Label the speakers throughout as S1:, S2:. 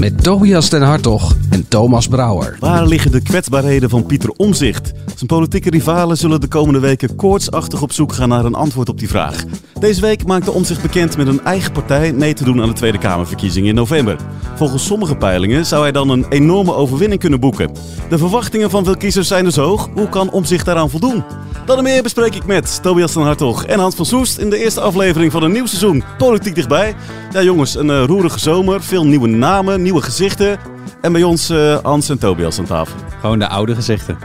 S1: Met Tobias den Hartog en Thomas Brouwer.
S2: Waar liggen de kwetsbaarheden van Pieter Omzicht? Zijn politieke rivalen zullen de komende weken koortsachtig op zoek gaan naar een antwoord op die vraag. Deze week maakte Omzicht bekend met een eigen partij mee te doen aan de Tweede Kamerverkiezingen in november. Volgens sommige peilingen zou hij dan een enorme overwinning kunnen boeken. De verwachtingen van veel kiezers zijn dus hoog. Hoe kan Omzicht daaraan voldoen? Dat en meer bespreek ik met Tobias van Hartog en Hans van Soest in de eerste aflevering van een nieuw seizoen Politiek Dichtbij. Ja jongens, een uh, roerige zomer, veel nieuwe namen, nieuwe gezichten. En bij ons uh, Hans en Tobias aan tafel.
S3: Gewoon de oude gezichten.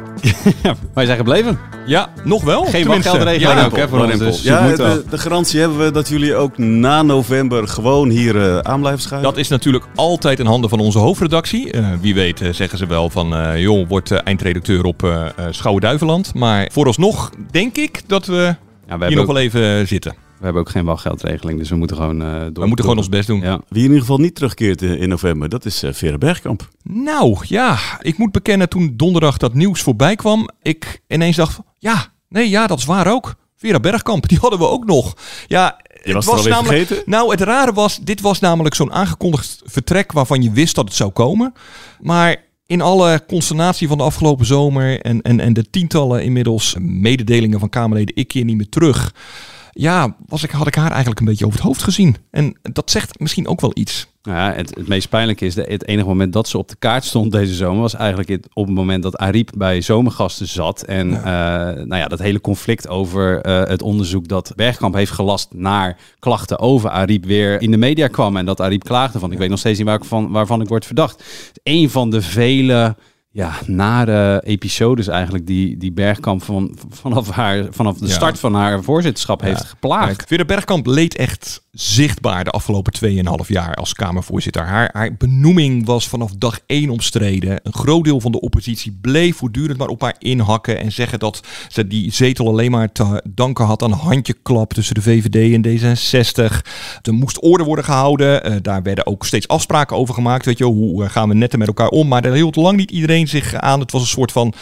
S3: Wij zijn gebleven.
S4: Ja, nog wel.
S3: Geen wachtgeldregeling
S4: ja,
S3: ook hè, voor ons. Dus
S2: ja, de, de, garantie hebben we dat jullie ook na november gewoon hier uh, aan blijven schuiven.
S4: Dat is natuurlijk altijd in handen van onze hoofdredactie. Uh, wie weet uh, zeggen ze wel van, joh, wordt eindredacteur op Schouwen-Duiveland. Maar vooralsnog denk ik dat we ja, hier nog wel even zitten.
S3: We hebben ook geen wachtgeldregeling, dus we moeten gewoon uh, door.
S4: We moeten gewoon ons best doen.
S2: Ja. Wie in ieder geval niet terugkeert in november, dat is uh, Vera Bergkamp.
S4: Nou ja, ik moet bekennen toen donderdag dat nieuws voorbij kwam, ik ineens dacht, ja, nee, ja, dat is waar ook. Vera Bergkamp, die hadden we ook nog. Ja,
S2: je was, het was namelijk, vergeten?
S4: Nou, het rare was, dit was namelijk zo'n aangekondigd vertrek waarvan je wist dat het zou komen. Maar in alle consternatie van de afgelopen zomer en, en, en de tientallen inmiddels mededelingen van Kamerleden, ik keer niet meer terug ja, was ik, had ik haar eigenlijk een beetje over het hoofd gezien. En dat zegt misschien ook wel iets.
S3: Ja, het, het meest pijnlijke is, het enige moment dat ze op de kaart stond deze zomer, was eigenlijk het, op het moment dat Ariep bij zomergasten zat. En ja. Uh, nou ja, dat hele conflict over uh, het onderzoek dat Bergkamp heeft gelast naar klachten over Ariep weer in de media kwam. En dat Ariep klaagde van, ik weet nog steeds niet waarvan, waarvan ik word verdacht. Een van de vele ja, nare episodes eigenlijk die, die Bergkamp van, vanaf, haar, vanaf de start van haar voorzitterschap heeft geplaagd.
S4: Vera Bergkamp leed echt zichtbaar de afgelopen 2,5 jaar als Kamervoorzitter. Haar, haar benoeming was vanaf dag 1 omstreden. Een groot deel van de oppositie bleef voortdurend maar op haar inhakken en zeggen dat ze die zetel alleen maar te danken had aan handjeklap tussen de VVD en D66. Er moest orde worden gehouden. Uh, daar werden ook steeds afspraken over gemaakt. Weet je, hoe uh, gaan we netten met elkaar om? Maar daar hield lang niet iedereen zich aan. Het was een soort van,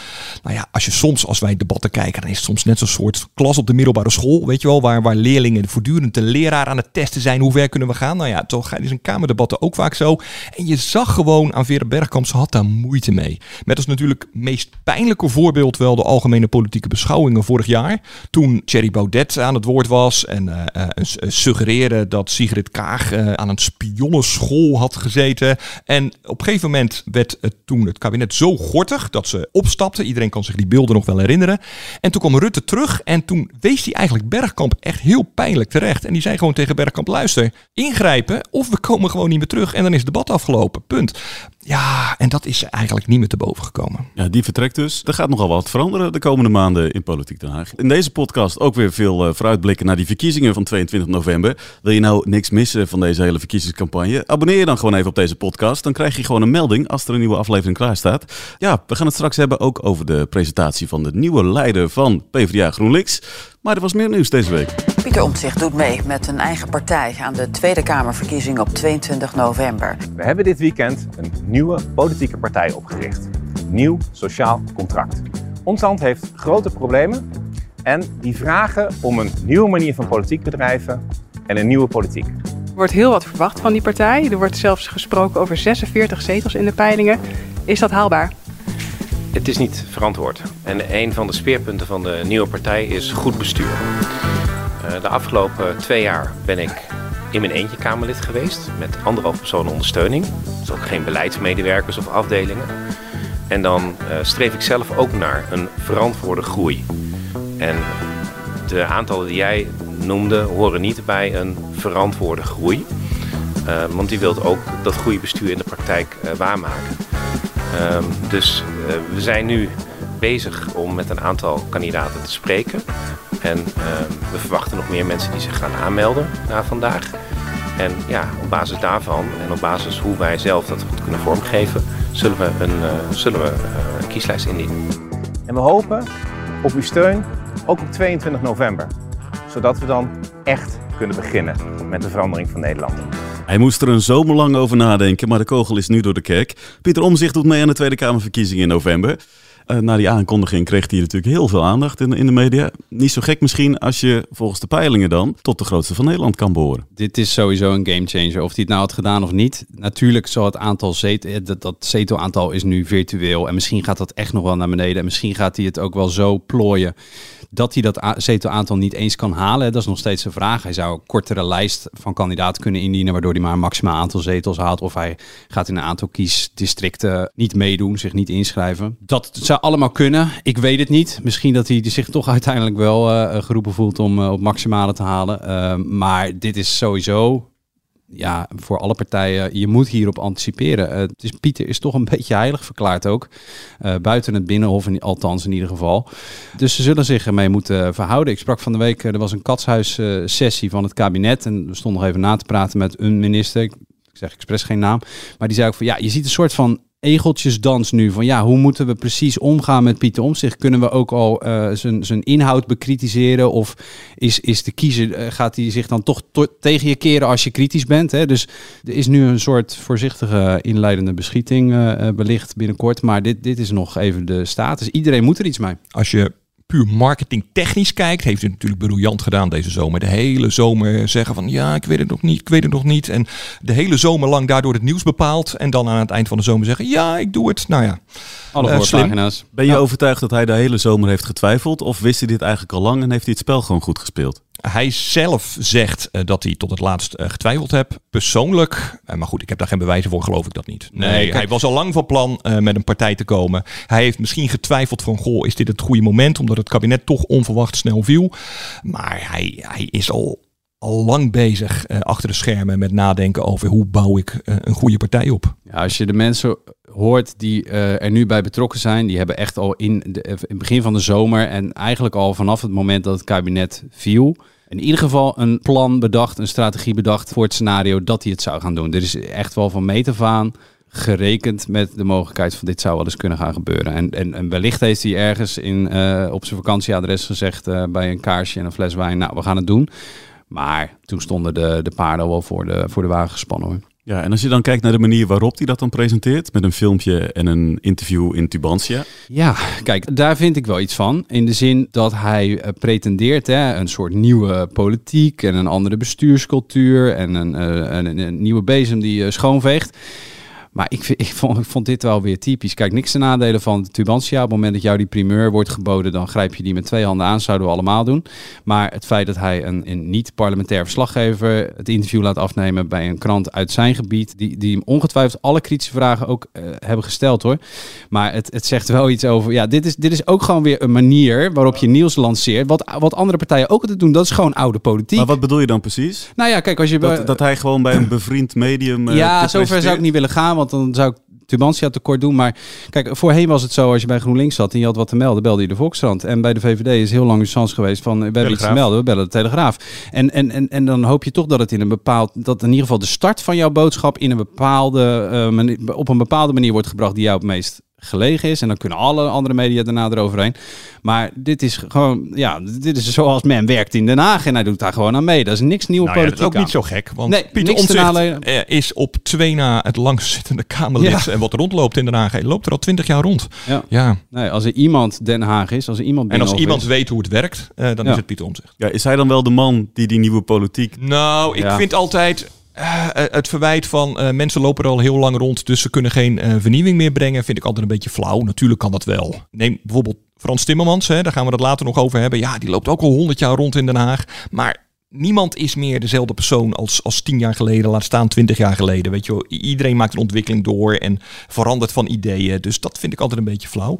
S4: nou ja, als je soms, als wij debatten kijken, dan is het soms net zo'n soort klas op de middelbare school, weet je wel, waar, waar leerlingen voortdurend de leraar aan het testen zijn. Hoe ver kunnen we gaan? Nou ja, toch is een kamerdebatten ook vaak zo. En je zag gewoon aan Vera Bergkamp, ze had daar moeite mee. Met als natuurlijk meest pijnlijke voorbeeld wel de algemene politieke beschouwingen vorig jaar. Toen Thierry Baudet aan het woord was en uh, suggereerde dat Sigrid Kaag aan een spionnenschool had gezeten. En op een gegeven moment werd het toen het kabinet zo gortig dat ze opstapte. Iedereen kan zich die beelden nog wel herinneren. En toen kwam Rutte terug en toen wees hij eigenlijk Bergkamp echt heel pijnlijk terecht. En die zei gewoon tegen Bergkamp, luister, ingrijpen of we komen gewoon niet meer terug en dan is het debat afgelopen. Punt. Ja, en dat is eigenlijk niet meer te boven gekomen.
S2: Ja, die vertrekt dus. Er gaat nogal wat veranderen de komende maanden in Politiek Den Haag. In deze podcast ook weer veel uh, vooruitblikken naar die verkiezingen van 22 november. Wil je nou niks missen van deze hele verkiezingscampagne? Abonneer je dan gewoon even op deze podcast. Dan krijg je gewoon een melding als er een nieuwe aflevering klaar staat. Ja, we gaan het straks hebben ook over de presentatie van de nieuwe leider van PvdA GroenLinks. Maar er was meer nieuws deze week.
S5: Pieter Omtzigt doet mee met een eigen partij aan de Tweede Kamerverkiezing op 22 november.
S6: We hebben dit weekend een nieuwe politieke partij opgericht. Nieuw Sociaal Contract. Ons land heeft grote problemen en die vragen om een nieuwe manier van politiek bedrijven en een nieuwe politiek.
S7: Er wordt heel wat verwacht van die partij. Er wordt zelfs gesproken over 46 zetels in de peilingen. Is dat haalbaar?
S8: Het is niet verantwoord. En een van de speerpunten van de nieuwe partij is goed bestuur. De afgelopen twee jaar ben ik in mijn eentje Kamerlid geweest met anderhalf personen ondersteuning. Dus ook geen beleidsmedewerkers of afdelingen. En dan uh, streef ik zelf ook naar een verantwoorde groei. En de aantallen die jij noemde horen niet bij een verantwoorde groei. Uh, want die wilt ook dat goede bestuur in de praktijk waarmaken. Uh, dus we zijn nu bezig om met een aantal kandidaten te spreken. En we verwachten nog meer mensen die zich gaan aanmelden na vandaag. En ja, op basis daarvan en op basis hoe wij zelf dat goed kunnen vormgeven, zullen we een, uh, zullen we, uh, een kieslijst indienen.
S6: En we hopen op uw steun, ook op 22 november. Zodat we dan echt kunnen beginnen met de verandering van Nederland.
S2: Hij moest er een zomer lang over nadenken, maar de kogel is nu door de kerk. Pieter Omzicht doet mee aan de Tweede Kamerverkiezingen in november. Uh, na die aankondiging kreeg hij natuurlijk heel veel aandacht in, in de media. Niet zo gek misschien als je volgens de peilingen dan tot de grootste van Nederland kan behoren.
S3: Dit is sowieso een gamechanger. Of hij het nou had gedaan of niet. Natuurlijk zal het aantal zetel, eh, dat, zetelaantal is nu virtueel. En misschien gaat dat echt nog wel naar beneden. En misschien gaat hij het ook wel zo plooien dat hij dat zetelaantal niet eens kan halen, dat is nog steeds een vraag. Hij zou een kortere lijst van kandidaten kunnen indienen, waardoor hij maar een maximaal aantal zetels haalt. Of hij gaat in een aantal kiesdistricten niet meedoen, zich niet inschrijven. Dat allemaal kunnen. Ik weet het niet. Misschien dat hij zich toch uiteindelijk wel uh, geroepen voelt om uh, op maximale te halen. Uh, maar dit is sowieso ja, voor alle partijen, je moet hierop anticiperen. Is, Pieter is toch een beetje heilig verklaard ook. Buiten het Binnenhof, in, althans in ieder geval. Dus ze zullen zich ermee moeten verhouden. Ik sprak van de week, er was een katshuis-sessie van het kabinet. En we stonden nog even na te praten met een minister. Ik zeg expres geen naam. Maar die zei ook van, ja, je ziet een soort van egeltjesdans nu. Van ja, hoe moeten we precies omgaan met Pieter Omtzigt? Kunnen we ook al uh, zijn, inhoud bekritiseren? Of is, is de kiezer, uh, gaat hij zich dan toch tegen je keren als je kritisch bent? Hè? Dus er is nu een soort voorzichtige inleidende beschieting uh, belicht binnenkort. Maar dit, dit is nog even de status. Iedereen moet er iets mee.
S4: Als je puur marketingtechnisch kijkt, heeft het natuurlijk briljant gedaan deze zomer. De hele zomer zeggen van ja, ik weet het nog niet, ik weet het nog niet. En de hele zomer lang daardoor het nieuws bepaalt. En dan aan het eind van de zomer zeggen ja, ik doe het. Nou ja,
S3: alle uh, voorpagina's.
S2: Ben je overtuigd dat hij de hele zomer heeft getwijfeld? Of wist hij dit eigenlijk al lang en heeft hij het spel gewoon goed gespeeld?
S4: Hij zelf zegt uh, dat hij tot het laatst uh, getwijfeld heeft. Persoonlijk, uh, maar goed, ik heb daar geen bewijzen voor, geloof ik dat niet. Nee, nee hij was al lang van plan met een partij te komen. Hij heeft misschien getwijfeld van, goh, is dit het goede moment? Omdat het kabinet toch onverwacht snel viel. Maar hij, hij is al al lang bezig uh, achter de schermen met nadenken over hoe bouw ik uh, een goede partij op.
S3: Ja, als je de mensen hoort die uh, er nu bij betrokken zijn, die hebben echt al in, de, in het begin van de zomer en eigenlijk al vanaf het moment dat het kabinet viel, in ieder geval een plan bedacht, een strategie bedacht voor het scenario dat hij het zou gaan doen. Er is echt wel van meet af aan gerekend met de mogelijkheid van dit zou wel eens kunnen gaan gebeuren. En, en, en wellicht heeft hij ergens in, op zijn vakantieadres gezegd bij een kaarsje en een fles wijn, nou we gaan het doen. Maar toen stonden de, de paarden al wel voor de, voor de wagen gespannen hoor.
S2: Ja, en als je dan kijkt naar de manier waarop hij dat dan presenteert, met een filmpje en een interview in Tubantia.
S3: Ja, kijk, daar vind ik wel iets van. In de zin dat hij uh, pretendeert hè, een soort nieuwe politiek en een andere bestuurscultuur en een, uh, een, een, nieuwe bezem die uh, schoonveegt. Maar ik, ik, vond, ik vond dit wel weer typisch. Kijk, niks te nadelen van de Tubantia. Op het moment dat jou die primeur wordt geboden, dan grijp je die met twee handen aan. Zouden we allemaal doen. Maar het feit dat hij een, een niet-parlementair verslaggever het interview laat afnemen bij een krant uit zijn gebied, die, die hem ongetwijfeld alle kritische vragen ook uh, hebben gesteld hoor. Maar het, het zegt wel iets over, ja, dit is, dit is ook gewoon weer een manier waarop je nieuws lanceert. Wat, wat andere partijen ook altijd doen, dat is gewoon oude politiek.
S2: Maar wat bedoel je dan precies?
S3: Nou ja, kijk, als je...
S2: Dat, dat hij gewoon bij een bevriend medium... Uh,
S3: ja, zover zou ik niet willen gaan, want dan zou ik Tubantia tekort doen. Maar kijk, voorheen was het zo, als je bij GroenLinks zat en je had wat te melden, belde je de Volkskrant. En bij de VVD is heel lang de chance geweest van, we hebben iets te melden, we bellen de Telegraaf. En, en, en, en dan hoop je toch dat het in een bepaald, dat in ieder geval de start van jouw boodschap in een bepaalde, uh, manier, op een bepaalde manier wordt gebracht die jou het meest gelegen is. En dan kunnen alle andere media daarna eroverheen. Maar dit is gewoon, ja, dit is zoals men werkt in Den Haag. En hij doet daar gewoon aan mee. Dat is niks nieuwe
S4: nou
S3: politiek
S4: ja, dat is ook niet zo gek. Want nee, Pieter Omtzigt is op twee na het langstzittende Kamerlid. Ja. En wat rondloopt in Den Haag, hij loopt er al twintig jaar rond.
S3: Ja. ja. Nee, als er iemand Den Haag is, als er iemand
S4: En als iemand is. weet hoe het werkt, uh, dan is het Pieter Omtzigt.
S2: Ja, is hij dan wel de man die die nieuwe politiek...
S4: Nou, ik vind altijd uh, het verwijt van uh, mensen lopen er al heel lang rond, dus ze kunnen geen vernieuwing meer brengen, vind ik altijd een beetje flauw. Natuurlijk kan dat wel. Neem bijvoorbeeld Frans Timmermans, hè, daar gaan we het later nog over hebben. Ja, die loopt ook al honderd jaar rond in Den Haag. Maar niemand is meer dezelfde persoon als, als tien jaar geleden, laat staan twintig jaar geleden. Weet je wel, iedereen maakt een ontwikkeling door en verandert van ideeën. Dus dat vind ik altijd een beetje flauw.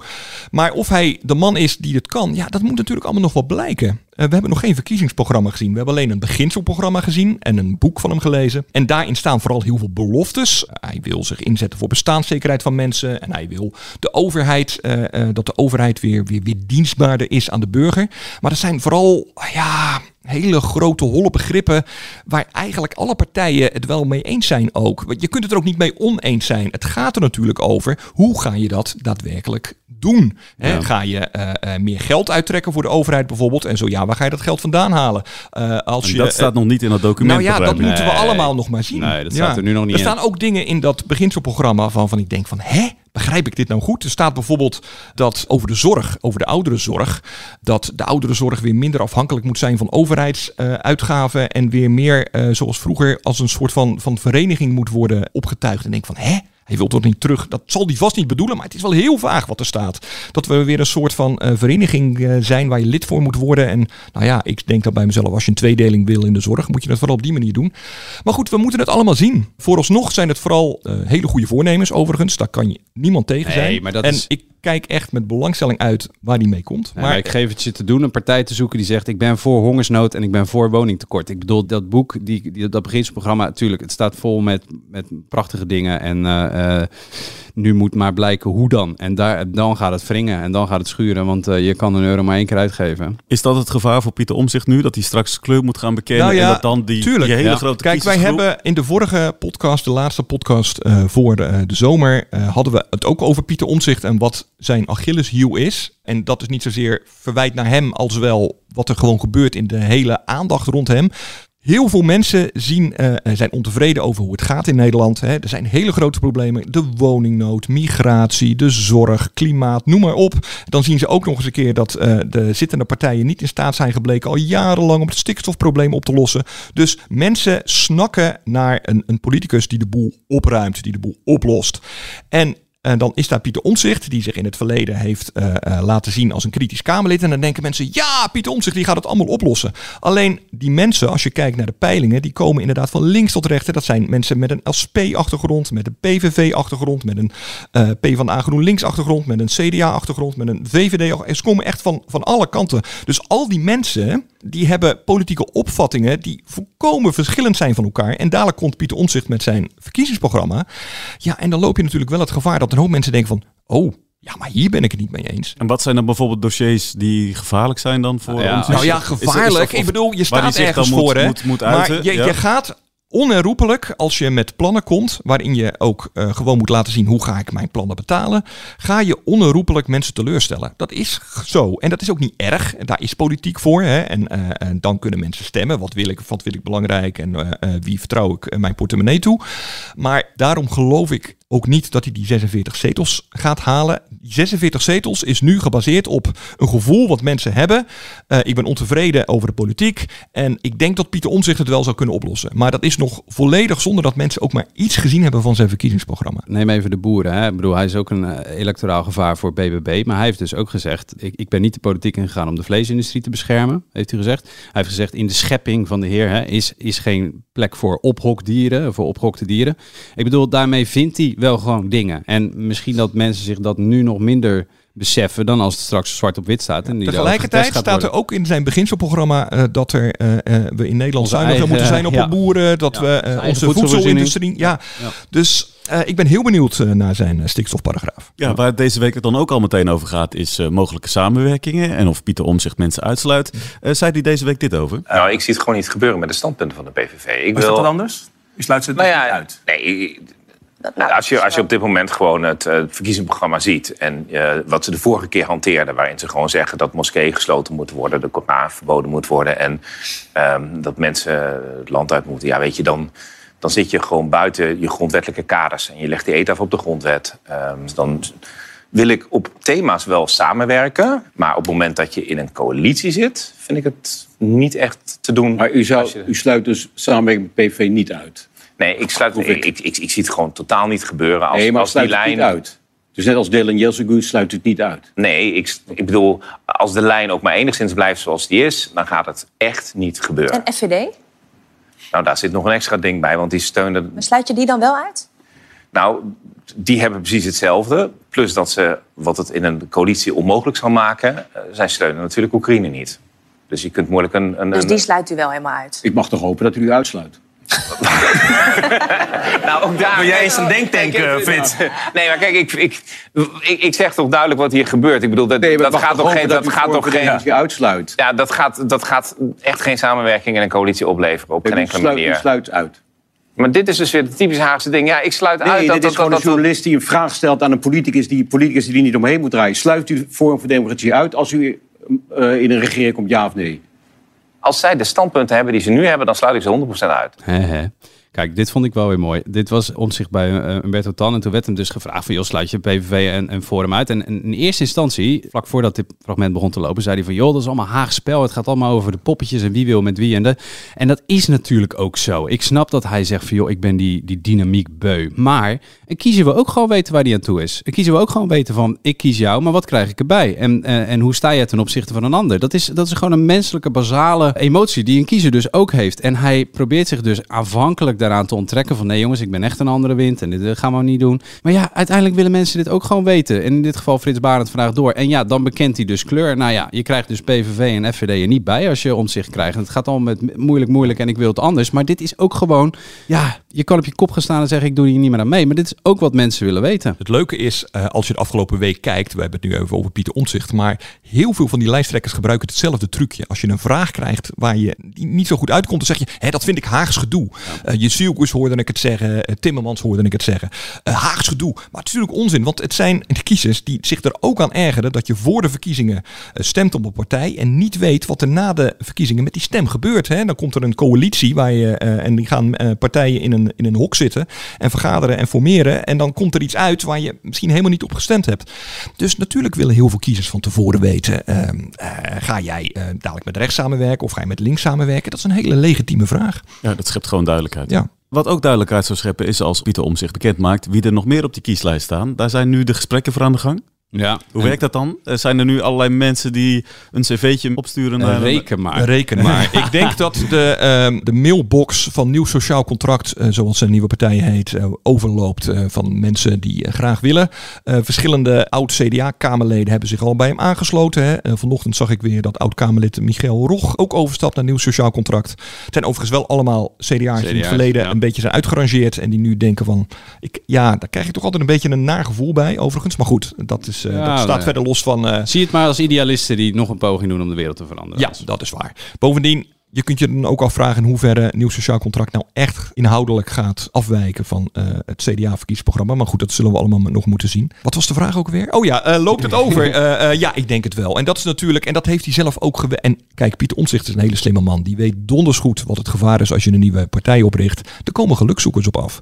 S4: Maar of hij de man is die het kan, ja, dat moet natuurlijk allemaal nog wel blijken. Uh, we hebben nog geen verkiezingsprogramma gezien. We hebben alleen een beginselprogramma gezien en een boek van hem gelezen. En daarin staan vooral heel veel beloftes. Hij wil zich inzetten voor bestaanszekerheid van mensen. En hij wil de overheid, uh, dat de overheid weer, weer, weer dienstbaarder is aan de burger. Maar dat zijn vooral, ja hele grote holle begrippen waar eigenlijk alle partijen het wel mee eens zijn ook. Want je kunt het er ook niet mee oneens zijn. Het gaat er natuurlijk over hoe ga je dat daadwerkelijk doen? Ga je eh, eh, meer geld uittrekken voor de overheid bijvoorbeeld? En zo ja, waar ga je dat geld vandaan halen? Eh, als
S2: En
S4: je,
S2: dat staat
S4: eh,
S2: nog niet in dat document.
S4: nou ja, dat moeten we allemaal nog maar zien.
S3: Nee, dat staat er nu nog niet
S4: Er
S3: in.
S4: staan ook dingen in dat beginselprogramma van, van ik denk van, hè? Begrijp ik dit nou goed? Er staat bijvoorbeeld dat over de zorg, over de ouderenzorg, dat de ouderenzorg weer minder afhankelijk moet zijn van overheidsuitgaven en weer meer, eh, zoals vroeger, als een soort van, van vereniging moet worden opgetuigd. En denk van, hè? Hij wil toch niet terug. Dat zal hij vast niet bedoelen, maar het is wel heel vaag wat er staat. Dat we weer een soort van eh, vereniging eh, zijn waar je lid voor moet worden. En nou ja, ik denk dat bij mezelf, als je een tweedeling wil in de zorg, moet je dat vooral op die manier doen. Maar goed, we moeten het allemaal zien. Vooralsnog zijn het vooral eh, hele goede voornemens, overigens. Daar kan je niemand tegen zijn.
S3: Nee, maar dat
S4: en
S3: is-
S4: ik kijk echt met belangstelling uit waar die mee komt.
S3: Ja, maar ik geef het je te doen een partij te zoeken die zegt: Ik ben voor hongersnood en ik ben voor woningtekort. Ik bedoel, dat boek, die, die, dat beginselprogramma, natuurlijk, het staat vol met, met prachtige dingen. En eh, nu moet maar blijken hoe dan. En daar, dan gaat het wringen en dan gaat het schuren, want eh, je kan een euro maar één keer uitgeven.
S2: Is dat het gevaar voor Pieter Omzicht nu? Dat hij straks kleur moet gaan bekennen
S4: Nou ja,
S2: en dat dan die,
S4: tuurlijk.
S2: die hele
S3: Ja.
S2: grote
S4: Kijk, wij hebben in de vorige podcast, de laatste podcast eh, voor de, de zomer, eh, hadden we het ook over Pieter Omtzigt en wat zijn Achilleshiel is. En dat is niet zozeer verwijt naar hem als wel wat er gewoon gebeurt in de hele aandacht rond hem. Heel veel mensen zien, eh, zijn ontevreden over hoe het gaat in Nederland. Hè. Er zijn hele grote problemen. De woningnood, migratie, de zorg, klimaat, noem maar op. Dan zien ze ook nog eens een keer dat eh, de zittende partijen niet in staat zijn gebleken al jarenlang om het stikstofprobleem op te lossen. Dus mensen snakken naar een, een politicus die de boel opruimt, die de boel oplost. En en dan is daar Pieter Omtzigt, die zich in het verleden heeft eh, eh, laten zien als een kritisch Kamerlid. En dan denken mensen, ja, Pieter Omtzigt die gaat het allemaal oplossen. Alleen die mensen, als je kijkt naar de peilingen, die komen inderdaad van links tot rechts. Dat zijn mensen met een SP-achtergrond, met een PVV-achtergrond, met een eh PvdA GroenLinks-achtergrond, met een CDA-achtergrond, met een VVD-achtergrond. Ze komen echt van, van alle kanten. Dus al die mensen, die hebben politieke opvattingen die volkomen verschillend zijn van elkaar. En dadelijk komt Pieter Omtzigt met zijn verkiezingsprogramma. Ja, en dan loop je natuurlijk wel het gevaar dat een hoop mensen denken van... Oh, ja, maar hier ben ik het niet mee eens.
S2: En wat zijn dan bijvoorbeeld dossiers die gevaarlijk zijn dan voor
S3: Ja,
S2: ons?
S4: Nou ja,
S2: Is- is- is-
S4: gevaarlijk.
S2: of-
S4: ik bedoel, je staat ergens
S2: moet-
S4: voor, hè.
S2: moet- moet
S4: maar je,
S2: ja.
S4: je gaat onherroepelijk, als je met plannen komt, waarin je ook eh, gewoon moet laten zien hoe ga ik mijn plannen betalen, ga je onherroepelijk mensen teleurstellen. Dat is zo. En dat is ook niet erg. Daar is politiek voor. Hè. En, eh, en dan kunnen mensen stemmen. Wat wil ik, wat vind ik belangrijk en eh, wie vertrouw ik mijn portemonnee toe. Maar daarom geloof ik ook niet dat hij die 46 zetels gaat halen. Die 46 zetels is nu gebaseerd op een gevoel wat mensen hebben. Eh, ik ben ontevreden over de politiek. En ik denk dat Pieter Omtzigt het wel zou kunnen oplossen. Maar dat is nog volledig zonder dat mensen ook maar iets gezien hebben van zijn verkiezingsprogramma.
S3: Neem even de boeren. Hè. Ik bedoel, hij is ook een eh, electoraal gevaar voor BBB. Maar hij heeft dus ook gezegd: ik, ik ben niet de politiek ingegaan om de vleesindustrie te beschermen, heeft hij gezegd. Hij heeft gezegd: in de schepping van de Heer hè, is, is geen plek voor ophokdieren, voor ophokte dieren. Ik bedoel, daarmee vindt hij wel gewoon dingen. En misschien dat mensen zich dat nu nog minder beseffen dan als het straks zwart op wit staat. En die
S4: Tegelijkertijd staat er ook in zijn beginselprogramma eh, dat er, eh, eh, we in Nederland zuiniger moeten zijn op
S3: ja.
S4: de boeren. Dat
S3: Ja,
S4: we
S3: onze
S4: voedselindustrie. Ja.
S3: Ja.
S4: Dus eh, ik ben heel benieuwd naar zijn stikstofparagraaf.
S2: Ja, waar het deze week het dan ook al meteen over gaat, is mogelijke samenwerkingen en of Pieter Omzicht mensen uitsluit. Eh, zei hij deze week dit over?
S8: Nou, ik zie het gewoon niet gebeuren met de standpunten van de PVV. Ik
S9: Is dat wat anders? U sluit ze
S8: Nou
S9: niet
S8: ja,
S9: uit.
S8: Nee, als je, als je op dit moment gewoon het eh, verkiezingsprogramma ziet... en eh, wat ze de vorige keer hanteerden... waarin ze gewoon zeggen dat moskeeën gesloten moeten worden... de Koran verboden moet worden... en ehm, dat mensen het land uit moeten... ja, weet je, dan, dan zit je gewoon buiten je grondwettelijke kaders... en je legt die eet op de grondwet. Ehm, dus dan wil ik op thema's wel samenwerken... maar op het moment dat je in een coalitie zit... vind ik het niet echt te doen.
S10: Maar u, zou,
S8: je-
S10: u sluit dus samenwerking met PV niet uit.
S8: Nee, ik, sluit, ik.
S10: ik.
S8: Ik, ik, zie het gewoon totaal niet gebeuren. Als,
S10: nee, maar
S8: als die
S10: sluit het
S8: lijn.
S10: niet uit. Dus net als Dylan Jelzegu sluit het niet uit.
S8: Nee, ik, ik bedoel, als de lijn ook maar enigszins blijft zoals die is, dan gaat het echt niet gebeuren.
S11: En FVD?
S8: Nou, daar zit nog een extra ding bij, want die steunen.
S11: Maar sluit je die dan wel uit?
S8: Nou, die hebben precies hetzelfde. Plus dat ze, wat het in een coalitie onmogelijk zal maken, eh, zij steunen natuurlijk Oekraïne niet. Dus je kunt moeilijk een. een
S11: Dus die sluit u wel helemaal uit?
S10: Ik mag toch hopen dat u u uitsluit.
S6: nou, ook daar...
S9: Wil jij eens een denktank, eh,
S6: ik-
S9: Frits?
S6: Nee, maar kijk, ik, ik, ik, ik zeg toch duidelijk wat hier gebeurt. Ik bedoel, dat,
S10: Nee, maar
S6: dat gaat toch geen...
S10: dat
S6: gaat toch geen
S10: Democratie uitsluit.
S6: ja, dat gaat, dat gaat echt geen samenwerking en een coalitie opleveren op geen
S10: U
S6: enkele manier.
S10: sluit uit.
S6: Maar dit is dus weer het typisch Haagse ding. Ja, ik sluit
S10: Nee,
S6: uit dat...
S10: dit
S6: dat,
S10: is gewoon
S6: dat,
S10: een journalist die een vraag stelt aan een politicus... die politicus die niet omheen moet draaien. Sluit u Forum voor Democratie uit als u eh, in een regering komt, ja of nee?
S6: Als zij de standpunten hebben die ze nu hebben, dan sluit ik ze 100% uit.
S3: Kijk, dit vond ik wel weer mooi. Dit was omzicht bij uh, Umberto Tan. En toen werd hem dus gevraagd van... joh, sluit je PVV en, en Forum uit? En, in eerste instantie, vlak voordat dit fragment begon te lopen... zei hij van, joh, dat is allemaal Haag spel. Het gaat allemaal over de poppetjes en wie wil met wie. En, de... en dat is natuurlijk ook zo. Ik snap dat hij zegt van, joh, ik ben die, die dynamiek beu. Maar een kiezer wil ook gewoon weten waar hij aan toe is. Een kiezer wil ook gewoon weten van, ik kies jou, maar wat krijg ik erbij? En, en, en hoe sta je ten opzichte van een ander? Dat is, dat is gewoon een menselijke, basale emotie die een kiezer dus ook heeft. En hij probeert zich dus aanvankelijk daaraan te onttrekken van nee jongens, ik ben echt een andere wind en dit eh, gaan we niet doen. Maar ja, uiteindelijk willen mensen dit ook gewoon weten. En in dit geval Frits Barend vandaag door. En ja, dan bekent hij dus kleur. Nou ja, je krijgt dus PVV en FVD er niet bij als je omzicht krijgt. En het gaat allemaal met moeilijk, moeilijk en ik wil het anders. Maar dit is ook gewoon, ja, je kan op je kop gaan staan en zeggen ik doe hier niet meer aan mee. Maar dit is ook wat mensen willen weten.
S4: Het leuke is, eh, als je de afgelopen week kijkt, we hebben het nu even over Pieter Omtzigt, maar heel veel van die lijsttrekkers gebruiken hetzelfde trucje. Als je een vraag krijgt waar je niet zo goed uitkomt, dan zeg je, hè, dat vind ik Haags gedoe. Eh, je Zielkus hoorde ik het zeggen, eh, Timmermans hoorde ik het zeggen. Eh, Haags gedoe. Maar het is natuurlijk onzin, want het zijn de kiezers die zich er ook aan ergeren dat je voor de verkiezingen eh, stemt op een partij en niet weet wat er na de verkiezingen met die stem gebeurt. Hè? Dan komt er een coalitie waar je, en die gaan partijen in een, in een hok zitten en vergaderen en formeren. En dan komt er iets uit waar je misschien helemaal niet op gestemd hebt. Dus natuurlijk willen heel veel kiezers van tevoren weten: eh, eh, ga jij dadelijk met rechts samenwerken of ga je met links samenwerken? Dat is een hele legitieme vraag.
S2: Ja, dat schept gewoon duidelijkheid.
S4: Ja.
S2: Wat ook duidelijkheid zou scheppen is als Pieter om zich bekend maakt wie er nog meer op die kieslijst staan. Daar zijn nu de gesprekken voor aan de gang.
S3: Ja.
S2: Hoe werkt dat dan? Eh, Zijn er nu allerlei mensen die een cv'tje opsturen naar...
S3: Reken maar.
S4: Reken maar. ik denk dat de, ehm, de mailbox van Nieuw Sociaal Contract, eh, zoals zijn nieuwe partij heet, eh, overloopt eh, van mensen die graag willen. Eh, verschillende oud-CDA-Kamerleden hebben zich al bij hem aangesloten. Hè. Vanochtend zag ik weer dat oud-Kamerlid Michael Rog ook overstapt naar Nieuw Sociaal Contract. Het zijn overigens wel allemaal CDA's die in het verleden
S3: ja.
S4: een beetje zijn uitgerangeerd en die nu denken van, ik, ja, daar krijg je toch altijd een beetje een naar gevoel bij, overigens. Maar goed, dat, is, eh,
S3: Ja,
S4: dat staat verder los van... eh,
S3: Zie het maar als idealisten die nog een poging doen om de wereld te veranderen.
S4: ja, dat is waar. Bovendien, je kunt je dan ook afvragen in hoeverre nieuw sociaal contract nou echt inhoudelijk gaat afwijken van eh, het CDA-verkiezingsprogramma. Maar goed, dat zullen we allemaal nog moeten zien. Wat was de vraag ook weer? Oh ja, loopt het over? Ja, ik denk het wel. En dat is natuurlijk, en dat heeft hij zelf ook gewe- En kijk, Pieter Omtzigt is een hele slimme man. Die weet donders goed wat het gevaar is als je een nieuwe partij opricht. Er komen gelukzoekers op af.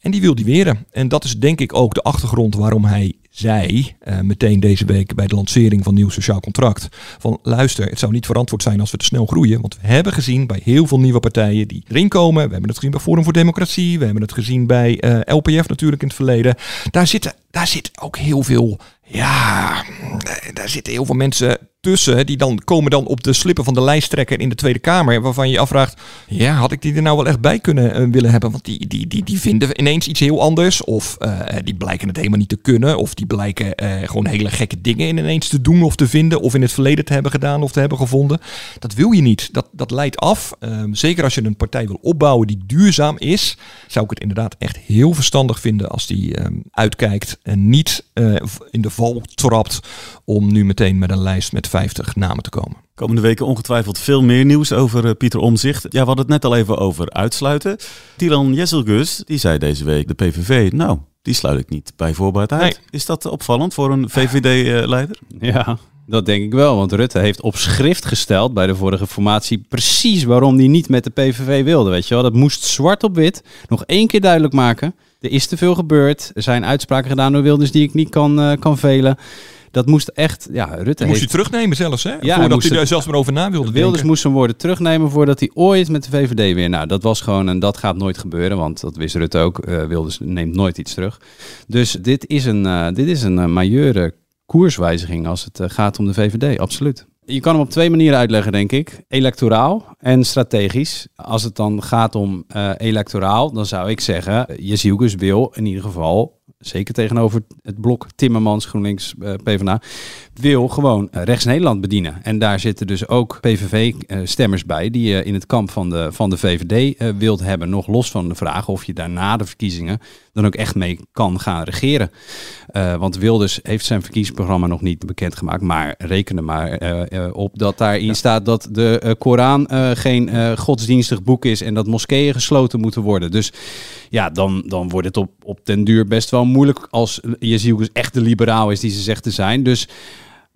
S4: En die wil die weren. En dat is denk ik ook de achtergrond waarom hij zei, eh, meteen deze week bij de lancering van nieuw sociaal contract, van luister, het zou niet verantwoord zijn als we te snel groeien, want we hebben gezien bij heel veel nieuwe partijen die erin komen, we hebben het gezien bij Forum voor Democratie, we hebben het gezien bij eh, LPF natuurlijk in het verleden, daar zitten, daar zit ook heel veel, ja, eh, daar zitten heel veel mensen tussen, die dan komen dan op de slippen van de lijsttrekker in de Tweede Kamer, waarvan je je afvraagt, ja, had ik die er nou wel echt bij kunnen eh, willen hebben, want die, die, die, die vinden ineens iets heel anders, of eh, die blijken het helemaal niet te kunnen, of die blijken gewoon hele gekke dingen ineens te doen of te vinden, of in het verleden te hebben gedaan of te hebben gevonden. Dat wil je niet. Dat, dat leidt af. Ehm, zeker als je een partij wil opbouwen die duurzaam is, zou ik het inderdaad echt heel verstandig vinden als die ehm, uitkijkt en niet eh, in de val trapt om nu meteen met een lijst met 50 namen te komen.
S2: Komende weken ongetwijfeld veel meer nieuws over eh, Pieter Omzicht. Ja, we hadden het net al even over uitsluiten. Tiran Jezelgus, die zei deze week de PVV, nou, die sluit ik niet bij voorbaat uit.
S3: Nee.
S2: Is dat opvallend voor een VVD-leider?
S3: Ja, dat denk ik wel. Want Rutte heeft op schrift gesteld bij de vorige formatie precies waarom hij niet met de PVV wilde. Weet je wel, dat moest zwart op wit nog één keer duidelijk maken. Er is te veel gebeurd. Er zijn uitspraken gedaan door Wilders die ik niet kan, eh, kan velen. Dat moest echt, ja, Rutte
S4: moest je terugnemen zelfs, hè?
S3: hij
S4: Voordat
S3: moest
S4: hij er zelfs maar over na wilde
S3: Wilders
S4: denken.
S3: moest zijn woorden terugnemen voordat hij ooit met de VVD weer. Nou, dat was gewoon en dat gaat nooit gebeuren, want dat wist Rutte ook. Eh, Wilders neemt nooit iets terug. Dus dit is een, eh, dit is een majeure koerswijziging als het gaat om de VVD, absoluut. Je kan hem op twee manieren uitleggen, denk ik. Electoraal en strategisch. Als het dan gaat om eh, electoraal, dan zou ik zeggen... Jezielkus wil in ieder geval, zeker tegenover het blok Timmermans, GroenLinks, eh, PvdA... wil gewoon eh, rechts Nederland bedienen. En daar zitten dus ook PVV-stemmers bij die je in het kamp van de, van de VVD eh, wilt hebben. Nog los van de vraag of je daarna de verkiezingen dan ook echt mee kan gaan regeren. Eh, want Wilders heeft zijn verkiezingsprogramma nog niet bekendgemaakt. Maar reken er maar eh, eh, op dat daarin staat dat de eh, Koran eh, geen eh, godsdienstig boek is en dat moskeeën gesloten moeten worden. Dus ja, dan, dan wordt het op, op den duur best wel moeilijk als Jezielkus echt de liberaal is die ze zegt te zijn. Dus,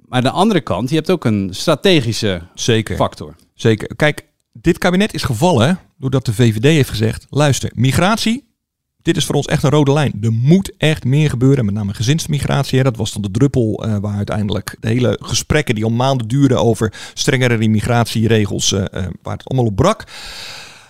S3: maar aan de andere kant, je hebt ook een strategische
S4: Zeker.
S3: factor.
S4: Zeker. Kijk, dit kabinet is gevallen doordat de VVD heeft gezegd: luister, migratie. Dit is voor ons echt een rode lijn. Er moet echt meer gebeuren, met name gezinsmigratie. Hè. Dat was dan de druppel eh, waar uiteindelijk de hele gesprekken die al maanden duurden over strengere immigratieregels, eh, eh, waar het allemaal op brak.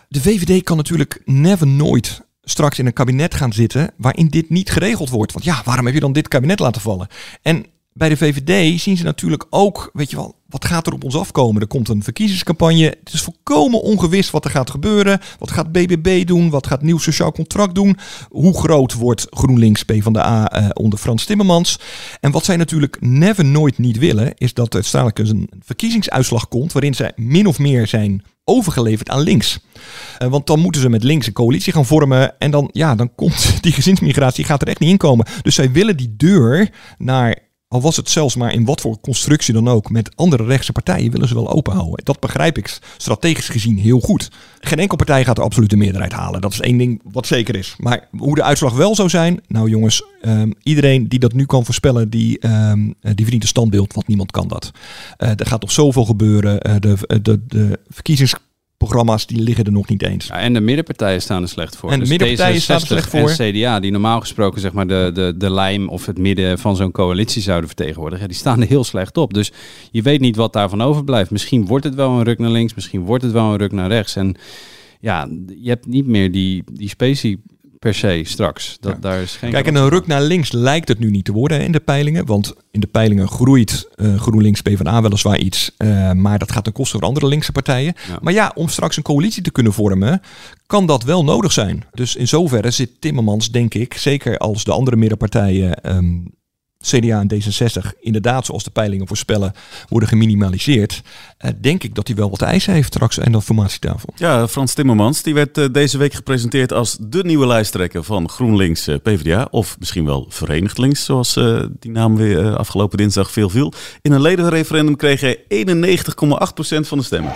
S4: De VVD kan natuurlijk never nooit straks in een kabinet gaan zitten waarin dit niet geregeld wordt. Want ja, waarom heb je dan dit kabinet laten vallen? En bij de VVD zien ze natuurlijk ook, weet je wel, wat gaat er op ons afkomen? Er komt een verkiezingscampagne. Het is volkomen ongewis wat er gaat gebeuren. Wat gaat BBB doen? Wat gaat Nieuw Sociaal Contract doen? Hoe groot wordt GroenLinks PvdA eh, onder Frans Timmermans? En wat zij natuurlijk never nooit niet willen, is dat er uiteindelijk een verkiezingsuitslag komt waarin zij min of meer zijn overgeleverd aan links. Eh, want dan moeten ze met links een coalitie gaan vormen. En dan, ja, dan komt die gezinsmigratie gaat er echt niet in komen. Dus zij willen die deur naar al was het zelfs maar in wat voor constructie dan ook, met andere rechtse partijen willen ze wel openhouden. Dat begrijp ik strategisch gezien heel goed. Geen enkel partij gaat de absolute meerderheid halen. Dat is één ding wat zeker is. Maar hoe de uitslag wel zou zijn, nou jongens, ehm, iedereen die dat nu kan voorspellen, die, ehm, die verdient een standbeeld, want niemand kan dat. Eh, er gaat nog zoveel gebeuren. Eh, de, de, de verkiezings programma's die liggen er nog niet eens.
S3: Ja, en de middenpartijen staan er slecht voor.
S4: En de
S3: Dus
S4: middenpartijen staan er
S3: D66
S4: slecht voor.
S3: En CDA, die normaal gesproken zeg maar de, de, de lijm of het midden van zo'n coalitie zouden vertegenwoordigen, die staan er heel slecht op. Dus je weet niet wat daarvan overblijft. Misschien wordt het wel een ruk naar links, misschien wordt het wel een ruk naar rechts. En ja, je hebt niet meer die, die specie per se straks. Dat, Daar is geen
S4: Kijk, en een ruk naar links lijkt het nu niet te worden hè, in de peilingen. Want in de peilingen groeit eh, GroenLinks PvdA weliswaar iets. eh, maar dat gaat ten koste van andere linkse partijen. Maar ja, om straks een coalitie te kunnen vormen, kan dat wel nodig zijn. Dus in zoverre zit Timmermans, denk ik, zeker als de andere middenpartijen... ehm, CDA en D66 inderdaad, zoals de peilingen voorspellen, worden geminimaliseerd. eh, denk ik dat hij wel wat eisen heeft straks aan de formatietafel.
S2: Ja, Frans Timmermans, die werd eh, deze week gepresenteerd als de nieuwe lijsttrekker van GroenLinks eh, PvdA. Of misschien wel Verenigd Links, zoals die naam weer afgelopen dinsdag veel viel. In een ledenreferendum kreeg hij 91,8% van de stemmen.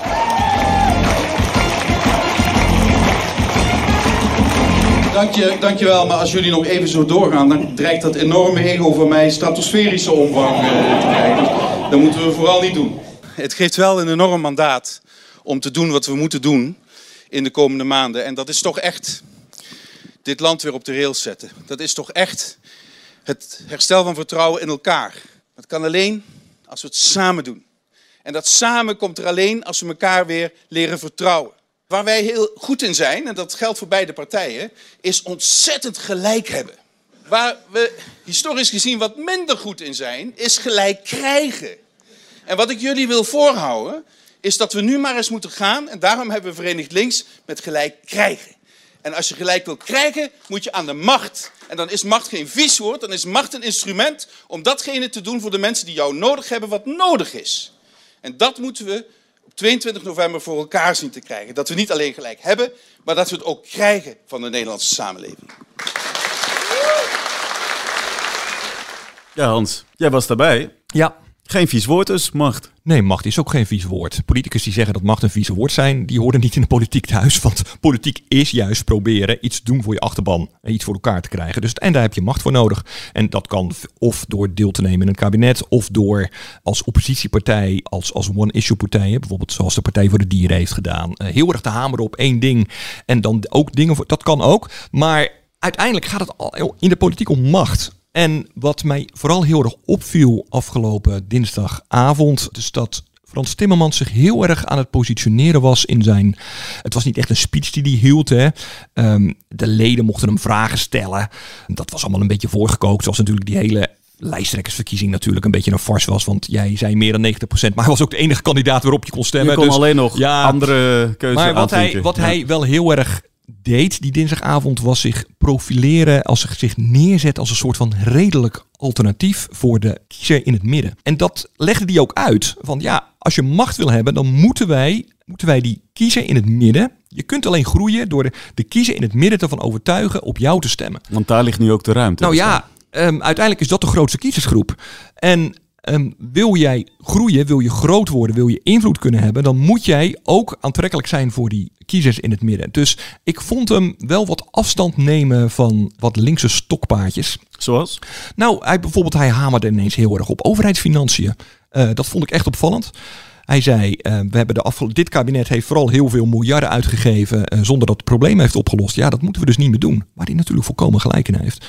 S11: Dank je, dankjewel, maar als jullie nog even zo doorgaan, dan dreigt dat enorme ego van mij stratosferische omvang eh, te krijgen. Dat moeten we vooral niet doen. Het geeft wel een enorm mandaat om te doen wat we moeten doen in de komende maanden. En dat is toch echt dit land weer op de rails zetten. Dat is toch echt het herstel van vertrouwen in elkaar. Dat kan alleen als we het samen doen. En dat samen komt er alleen als we elkaar weer leren vertrouwen. Waar wij heel goed in zijn, en dat geldt voor beide partijen, is ontzettend gelijk hebben. Waar we historisch gezien wat minder goed in zijn, is gelijk krijgen. En wat ik jullie wil voorhouden, is dat we nu maar eens moeten gaan, en daarom hebben we Verenigd Links met gelijk krijgen. En als je gelijk wil krijgen, moet je aan de macht. En dan is macht geen vies woord, dan is macht een instrument om datgene te doen voor de mensen die jou nodig hebben wat nodig is. En dat moeten we op 22 november voor elkaar zien te krijgen. Dat we niet alleen gelijk hebben, maar dat we het ook krijgen van de Nederlandse samenleving.
S2: Ja, Hans, jij was daarbij.
S4: Ja.
S2: Geen vies woord dus, macht.
S4: Nee, macht is ook geen vies woord. Politicus die zeggen dat macht een vies woord zijn, die horen niet in de politiek thuis. Want politiek is juist proberen iets doen voor je achterban. En iets voor elkaar te krijgen. Dus, en daar heb je macht voor nodig. En dat kan of door deel te nemen in een kabinet. Of door als oppositiepartij, als, als one-issue partijen. Bijvoorbeeld zoals de Partij voor de Dieren heeft gedaan. eh, heel erg te hameren op één ding. En dan ook dingen voor... Dat kan ook. Maar uiteindelijk gaat het in de politiek om macht. En wat mij vooral heel erg opviel afgelopen dinsdagavond, dus dat Frans Timmermans zich heel erg aan het positioneren was in zijn. Het was niet echt een speech die hij hield. Hè. Ehm, de leden mochten hem vragen stellen. Dat was allemaal een beetje voorgekookt, zoals natuurlijk die hele lijsttrekkersverkiezing natuurlijk een beetje een farce was. Want jij zei meer dan 90%, maar hij was ook de enige kandidaat waarop je kon stemmen.
S2: Je kon
S4: Dus
S2: alleen nog andere keuzes
S4: Maar wat, hij, wat
S2: Ja.
S4: hij wel heel erg deed die dinsdagavond was zich profileren als zich, zich neerzet als een soort van redelijk alternatief voor de kiezer in het midden. En dat legde hij ook uit. Van ja, als je macht wil hebben, dan moeten wij, moeten wij die kiezer in het midden. Je kunt alleen groeien door de, de kiezer in het midden ervan overtuigen op jou te stemmen.
S2: Want daar ligt nu ook de ruimte.
S4: Nou ja, ehm, uiteindelijk is dat de grootste kiezersgroep. En ehm, wil jij groeien, wil je groot worden, wil je invloed kunnen hebben, dan moet jij ook aantrekkelijk zijn voor die kiezers in het midden. Dus ik vond hem wel wat afstand nemen van wat linkse stokpaardjes.
S2: Zoals?
S4: Nou, hij, bijvoorbeeld hij hamerde ineens heel erg op overheidsfinanciën. Eh, dat vond ik echt opvallend. Hij zei, eh, we hebben de dit kabinet heeft vooral heel veel miljarden uitgegeven eh, zonder dat het probleem heeft opgelost. Ja, dat moeten we dus niet meer doen. Waar hij natuurlijk volkomen gelijk in heeft.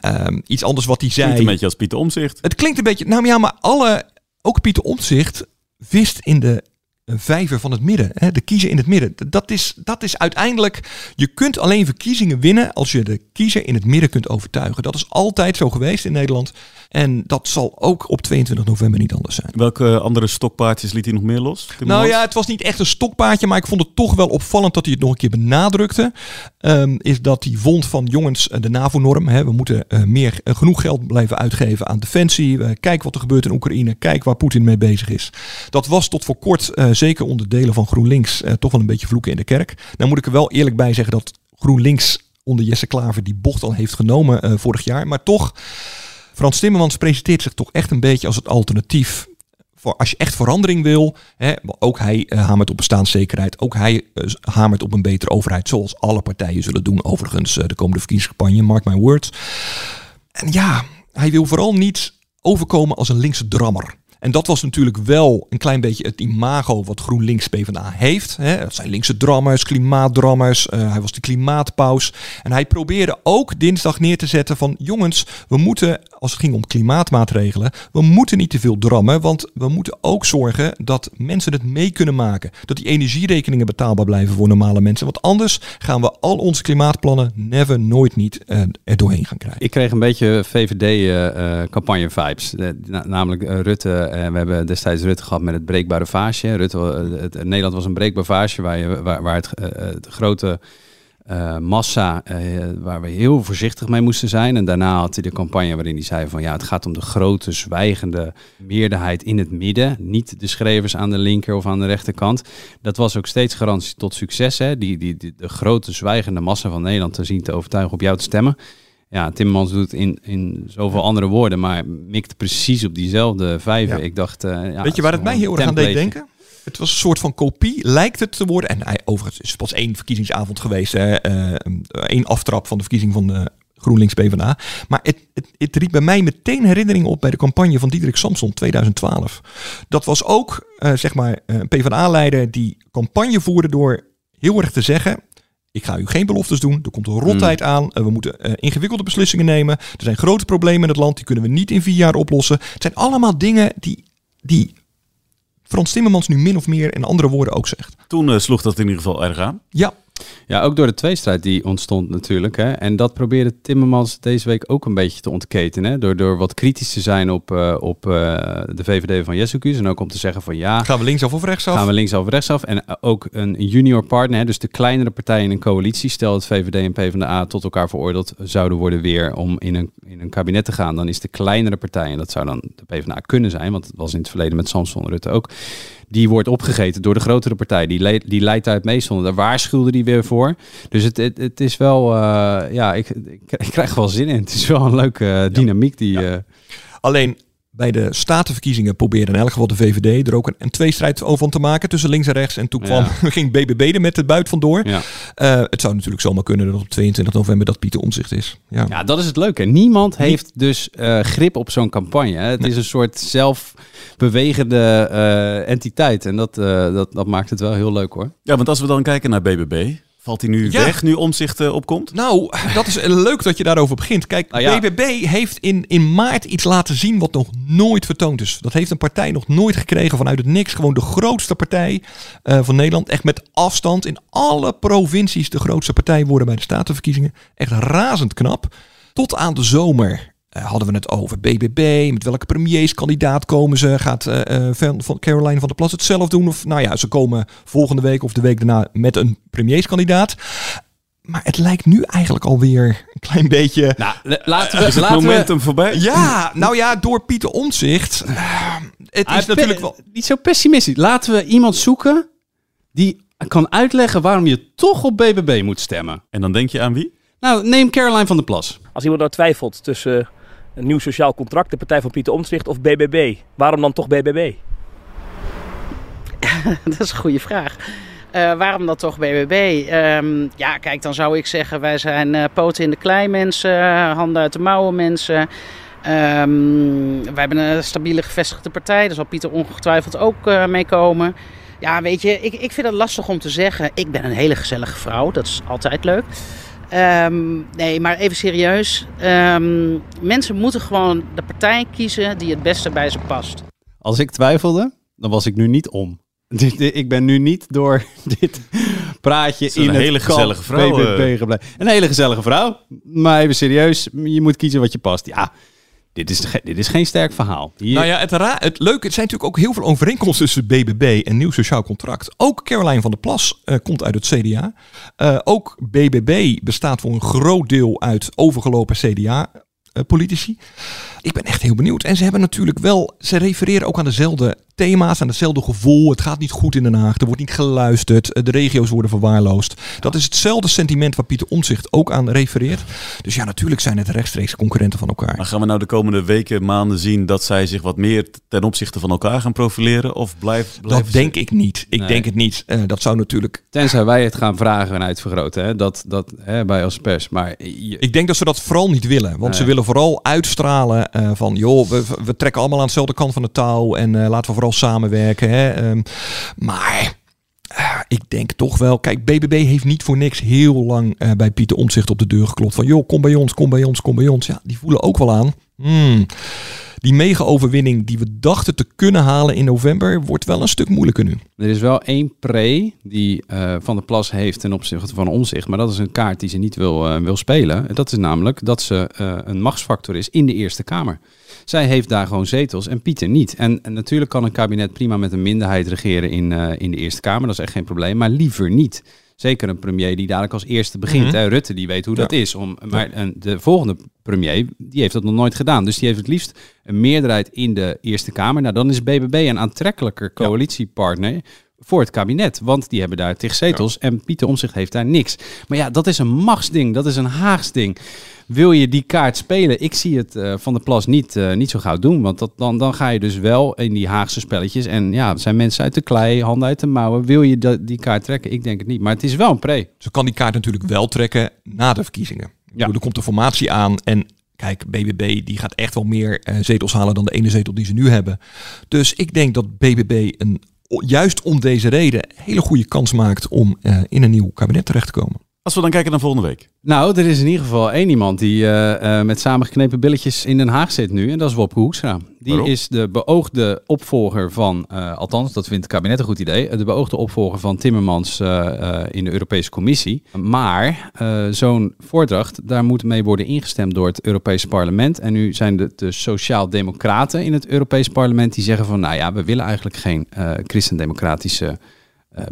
S4: Ehm, iets anders wat hij zei.
S2: Klinkt een beetje als Pieter Omzicht.
S4: Het klinkt een beetje, nou ja, maar alle, ook Pieter Omtzigt vist in de eh, vijver van het midden. Hè, de kiezer in het midden. Dat is, dat is uiteindelijk, je kunt alleen verkiezingen winnen als je de kiezer in het midden kunt overtuigen. Dat is altijd zo geweest in Nederland. En dat zal ook op 22 november niet anders zijn.
S2: Welke andere stokpaardjes liet hij nog meer los?
S4: Nou ja, het was niet echt een stokpaardje, maar ik vond het toch wel opvallend dat hij het nog een keer benadrukte. Ehm, is dat hij vond van jongens, eh, de NAVO-norm, we moeten eh, meer, eh, genoeg geld blijven uitgeven aan defensie. Uh, kijk wat er gebeurt in Oekraïne, kijk waar Poetin mee bezig is. Dat was tot voor kort, zeker onder delen van GroenLinks, eh, toch wel een beetje vloeken in de kerk. Nou moet ik er wel eerlijk bij zeggen dat GroenLinks onder Jesse Klaver die bocht al heeft genomen eh, vorig jaar. Maar toch, Frans Timmermans presenteert zich toch echt een beetje als het alternatief voor als je echt verandering wil, hè, ook hij uh, hamert op bestaanszekerheid, ook hij hamert op een betere overheid, zoals alle partijen zullen doen overigens de komende verkiezingscampagne, mark my words. En ja, hij wil vooral niet overkomen als een linkse drammer. En dat was natuurlijk wel een klein beetje het imago wat GroenLinks PvdA heeft. Hè. Dat zijn linkse drammers, klimaatdrammers. Uh, hij was de klimaatpaus. En hij probeerde ook dinsdag neer te zetten van... jongens, we moeten, als het ging om klimaatmaatregelen... we moeten niet te veel drammen, want we moeten ook zorgen... dat mensen het mee kunnen maken. Dat die energierekeningen betaalbaar blijven voor normale mensen. Want anders gaan we al onze klimaatplannen never, nooit niet uh, er doorheen gaan krijgen.
S3: Ik kreeg een beetje VVD-campagne-vibes. Uh, namelijk Rutte we hebben destijds Rutte gehad met het breekbare vaasje. Rutte, het, Nederland was een breekbaar vaasje waar, je, waar, het, grote uh, massa, uh, waar we heel voorzichtig mee moesten zijn. En daarna had hij de campagne waarin hij zei van ja, het gaat om de grote zwijgende meerderheid in het midden. Niet de schrijvers aan de linker of aan de rechterkant. Dat was ook steeds garantie tot succes. Hè? Die, die, die, de grote zwijgende massa van Nederland te zien te overtuigen op jou te stemmen. Ja, Timmermans doet het in, in zoveel andere woorden, maar mikt precies op diezelfde vijver. Ja. Ik dacht, uh, ja,
S4: Weet je waar het mij heel erg aan deed denken? Het was een soort van kopie, lijkt het te worden. En hij, overigens is pas één verkiezingsavond geweest. Hè, uh, één aftrap van de verkiezing van de GroenLinks PvdA. Maar het, het, het riep bij mij meteen herinneringen op bij de campagne van Diederik Samson 2012. Dat was ook, uh, zeg maar, een PvdA-leider die campagne voerde door heel erg te zeggen... Ik ga u geen beloftes doen. Er komt een rottijd aan. Uh, we moeten uh, ingewikkelde beslissingen nemen. Er zijn grote problemen in het land. Die kunnen we niet in vier jaar oplossen. Het zijn allemaal dingen die, die Frans Timmermans nu min of meer in andere woorden ook zegt.
S2: Toen uh, sloeg dat in ieder geval erg aan.
S4: Ja.
S3: Ja, ook door de tweestrijd die ontstond natuurlijk. Hè. En dat probeerde Timmermans deze week ook een beetje te ontketen. Hè. Door, door wat kritisch te zijn op, uh, op uh, de VVD van Jessukus. En ook om te zeggen van ja...
S4: Gaan we linksaf of rechtsaf?
S3: Gaan we linksaf of rechtsaf. En ook een junior partner, hè, dus de kleinere partijen in een coalitie. Stel dat VVD en PvdA tot elkaar veroordeeld zouden worden weer om in een, in een kabinet te gaan. Dan is de kleinere partij, en dat zou dan de PvdA kunnen zijn. Want het was in het verleden met Samson Rutte ook die wordt opgegeten door de grotere partij. Die, le die leidt uit meestal. Daar waarschuwde die weer voor. Dus het, het, het is wel, uh, ja, ik, ik, ik, krijg wel zin in. Het is wel een leuke uh, dynamiek die... Uh...
S4: Alleen bij de statenverkiezingen probeerde in elk geval de VVD er ook een, een tweestrijd over van te maken tussen links en rechts. En toen kwam, ja. ging BBB er met het buit vandoor. Ja. Uh, het zou natuurlijk zomaar kunnen dat op 22 november dat Pieter Omzicht is. Ja.
S3: ja, dat is het leuke. Niemand heeft dus uh, grip op zo'n campagne. Hè. Het nee. is een soort zelfbewegende uh, entiteit. En dat, dat, dat maakt het wel heel leuk hoor.
S2: Ja, want als we dan kijken naar BBB, Valt hij nu ja. weg, nu omzicht uh, opkomt?
S4: Nou, dat is leuk dat je daarover begint. Kijk, nou ja. BBB heeft in, in maart iets laten zien wat nog nooit vertoond is. Dat heeft een partij nog nooit gekregen vanuit het niks. Gewoon de grootste partij uh, van Nederland. Echt met afstand in alle provincies de grootste partij worden bij de statenverkiezingen. Echt razend knap. Tot aan de zomer hadden we het over BBB. Met welke premierskandidaat komen ze? Gaat uh, van, van Caroline van der Plas het zelf doen? Of nou ja, ze komen volgende week of de week daarna met een premierskandidaat. Maar het lijkt nu eigenlijk alweer een klein beetje...
S3: Nou, laten we...
S2: Is het
S3: laten
S2: momentum
S3: we,
S2: voorbij?
S4: Ja, nou ja, door Pieter Omtzigt. Het
S3: Ah,
S4: is natuurlijk wel...
S3: Niet zo pessimistisch. Laten we iemand zoeken die kan uitleggen waarom je toch op BBB moet stemmen.
S2: En dan denk je aan wie?
S3: Nou, neem Caroline van der Plas.
S12: Als iemand nou twijfelt tussen een nieuw sociaal contract, de partij van Pieter Omtzigt of BBB, waarom dan toch BBB?
S13: dat is een goede vraag. Eh, waarom dan toch BBB? Ehm, ja, kijk, dan zou ik zeggen, wij zijn eh, poten in de klei mensen, handen uit de mouwen mensen. Ehm, wij hebben een stabiele gevestigde partij, daar zal Pieter ongetwijfeld ook eh meekomen. Ja, weet je, ik, ik vind het lastig om te zeggen. Ik ben een hele gezellige vrouw, dat is altijd leuk. Ehm, nee, maar even serieus. Ehm, mensen moeten gewoon de partij kiezen die het beste bij ze past.
S3: Als ik twijfelde, dan was ik nu niet om. Ik ben nu niet door dit praatje
S2: Het is een
S3: in
S2: hele gezellige vrouw, eh.
S3: gebleven. Een hele gezellige vrouw. Maar even serieus, je moet kiezen wat je past. Ja, dit is, dit is geen sterk verhaal. Hier,
S4: Nou ja, het, het leuke, het zijn natuurlijk ook heel veel overeenkomsten tussen BBB en Nieuw Sociaal Contract. Ook Caroline van der Plas eh, komt uit het CDA. Eh, ook BBB bestaat voor een groot deel uit overgelopen CDA-politici. Ik ben echt heel benieuwd. En ze hebben natuurlijk wel, ze refereren ook aan dezelfde thema's, aan hetzelfde gevoel. Het gaat niet goed in Den Haag, er wordt niet geluisterd, eh, de regio's worden verwaarloosd. Dat is hetzelfde sentiment waar Pieter Omtzigt ook aan refereert. Dus ja, natuurlijk zijn het rechtstreeks concurrenten van elkaar.
S2: Maar gaan we nou de komende weken, maanden zien dat zij zich wat meer ten opzichte van elkaar gaan profileren? Of blijf, blijven
S4: Dat
S2: ze-
S4: denk ik niet. Ik
S3: Nee.
S4: denk het niet. Eh, dat zou natuurlijk.
S3: Tenzij wij het gaan vragen en uitvergroten, hè? Dat, dat hè, bij als pers. Maar je-
S4: Ik denk dat ze dat vooral niet willen. Want ze willen vooral uitstralen eh, van... joh, we, we trekken allemaal aan dezelfde kant van de touw... en eh, laten we vooral samenwerken. Hè. Ehm, maar eh, ik denk toch wel... Kijk, BBB heeft niet voor niks heel lang eh, bij Pieter Omtzigt op de deur geklopt. Van joh, kom bij ons, kom bij ons, kom bij ons. Ja, die voelen ook wel aan... hmm, die mega-overwinning die we dachten te kunnen halen in november... wordt wel een stuk moeilijker nu.
S3: Er is wel één pre die eh, Van der Plas heeft ten opzichte van omzicht. Maar dat is een kaart die ze niet wil, wil spelen. En Dat is namelijk dat ze een machtsfactor is in de Eerste Kamer. Zij heeft daar gewoon zetels en Pieter niet. En, en natuurlijk kan een kabinet prima met een minderheid regeren in, eh, in de Eerste Kamer. Dat is echt geen probleem. Maar liever niet. Zeker een premier die dadelijk als eerste begint.
S4: Mhm.
S3: hè. Rutte die weet hoe
S4: Ja.
S3: dat is. Om, maar een, de volgende premier die heeft dat nog nooit gedaan. Dus die heeft het liefst een meerderheid in de Eerste Kamer. Nou, dan is BBB een aantrekkelijker coalitiepartner voor het kabinet. Want die hebben daar tig zetels en Pieter Omzicht heeft daar niks. Maar ja, dat is een machtsding. Dat is een Haags ding. Wil je die kaart spelen? Ik zie het eh, van de Plas niet, eh, niet zo gauw doen. Want dat, dan, dan ga je dus wel in die Haagse spelletjes. En ja, zijn mensen uit de klei, handen uit de mouwen. Wil je dat, die kaart trekken? Ik denk het niet. Maar het is wel een pre.
S4: Ze kan die kaart natuurlijk wel trekken na de verkiezingen. Bedoel, Er komt een formatie aan en kijk, BBB die gaat echt wel meer eh, zetels halen dan de ene zetel die ze nu hebben. Dus ik denk dat BBB een, juist om deze reden hele goede kans maakt om eh, in een nieuw kabinet terecht te komen.
S2: Als we dan kijken naar volgende week.
S3: Nou, er is in ieder geval één iemand die eh, eh, met samengeknepen billetjes in Den Haag zit nu. En dat is Wopke Hoekstra. Die
S2: Waarom?
S3: is de beoogde opvolger van, eh, althans dat vindt het kabinet een goed idee, de beoogde opvolger van Timmermans in de Europese Commissie. Maar zo'n voordracht, daar moet mee worden ingestemd door het Europese parlement. En nu zijn de, de sociaal-democraten in het Europese parlement die zeggen van, nou ja, we willen eigenlijk geen christendemocratische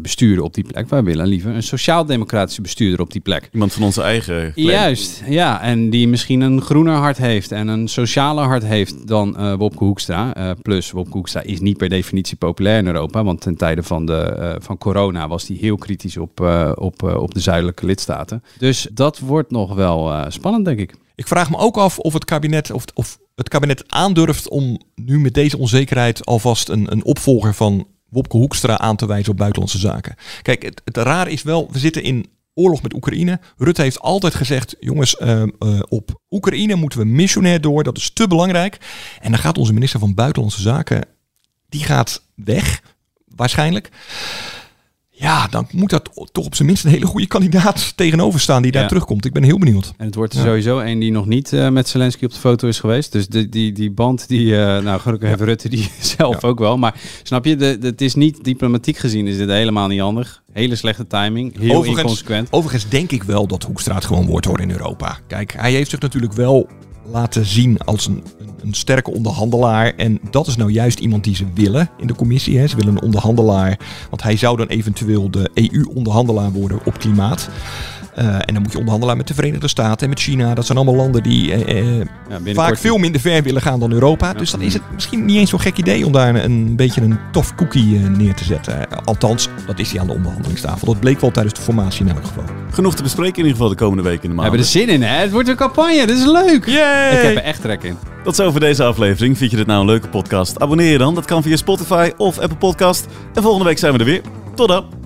S3: bestuurder op die plek. Wij willen liever een sociaal-democratische bestuurder op die plek.
S2: Iemand van onze eigen.
S3: Juist, ja. En die misschien een groener hart heeft en een socialer hart heeft dan eh Wopke Hoekstra. Eh, plus, Wopke Hoekstra is niet per definitie populair in Europa. Want ten tijde van, de, eh, van corona was hij heel kritisch op, eh, op, eh, op de zuidelijke lidstaten. Dus dat wordt nog wel eh, spannend, denk ik.
S4: Ik vraag me ook af of het kabinet, of, of het kabinet aandurft om nu met deze onzekerheid alvast een, een opvolger van Wopke Hoekstra aan te wijzen op buitenlandse zaken. Kijk, het, rare is wel, we zitten in oorlog met Oekraïne. Rutte heeft altijd gezegd, jongens, eh, eh, op Oekraïne moeten we missionair door. Dat is te belangrijk. En dan gaat onze minister van Buitenlandse Zaken, die gaat weg, waarschijnlijk. Ja, dan moet dat toch op zijn minst een hele goede kandidaat tegenover staan die daar
S3: Ja.
S4: terugkomt. Ik ben heel benieuwd.
S3: En het wordt er
S4: Ja.
S3: sowieso een die nog niet eh, met Zelensky op de foto is geweest. Dus die, die, die band, die, eh, nou gelukkig heeft Rutte die zelf ook wel. Maar snap je, de, de- het is niet diplomatiek gezien is dit helemaal niet handig. Hele slechte timing, heel inconsequent.
S4: Overigens denk ik wel dat Hoekstra het gewoon wordt hoor in Europa. Kijk, hij heeft zich natuurlijk wel laten zien als een, een, sterke onderhandelaar. En dat is nou juist iemand die ze willen in de commissie. Hè. Ze willen een onderhandelaar, want hij zou dan eventueel de EU-onderhandelaar worden op klimaat. Eh, en dan moet je onderhandelen met de Verenigde Staten en met China. Dat zijn allemaal landen die eh, eh, vaak veel minder ver willen gaan dan Europa. Dus dan is het misschien niet eens zo'n gek idee om daar een, een beetje een tof cookie neer te zetten. Althans, dat is hij aan de onderhandelingstafel. Dat bleek wel tijdens de formatie in elk geval.
S2: Genoeg te bespreken in ieder geval de komende weken in de
S3: We hebben er zin in, hè? Het wordt een campagne. Dit is leuk.
S4: Yay!
S3: Ik heb er echt trek in.
S2: Tot zover deze aflevering. Vind je dit nou een leuke podcast? Abonneer je dan. Dat kan via Spotify of Apple Podcast. En volgende week zijn we er weer. Tot dan.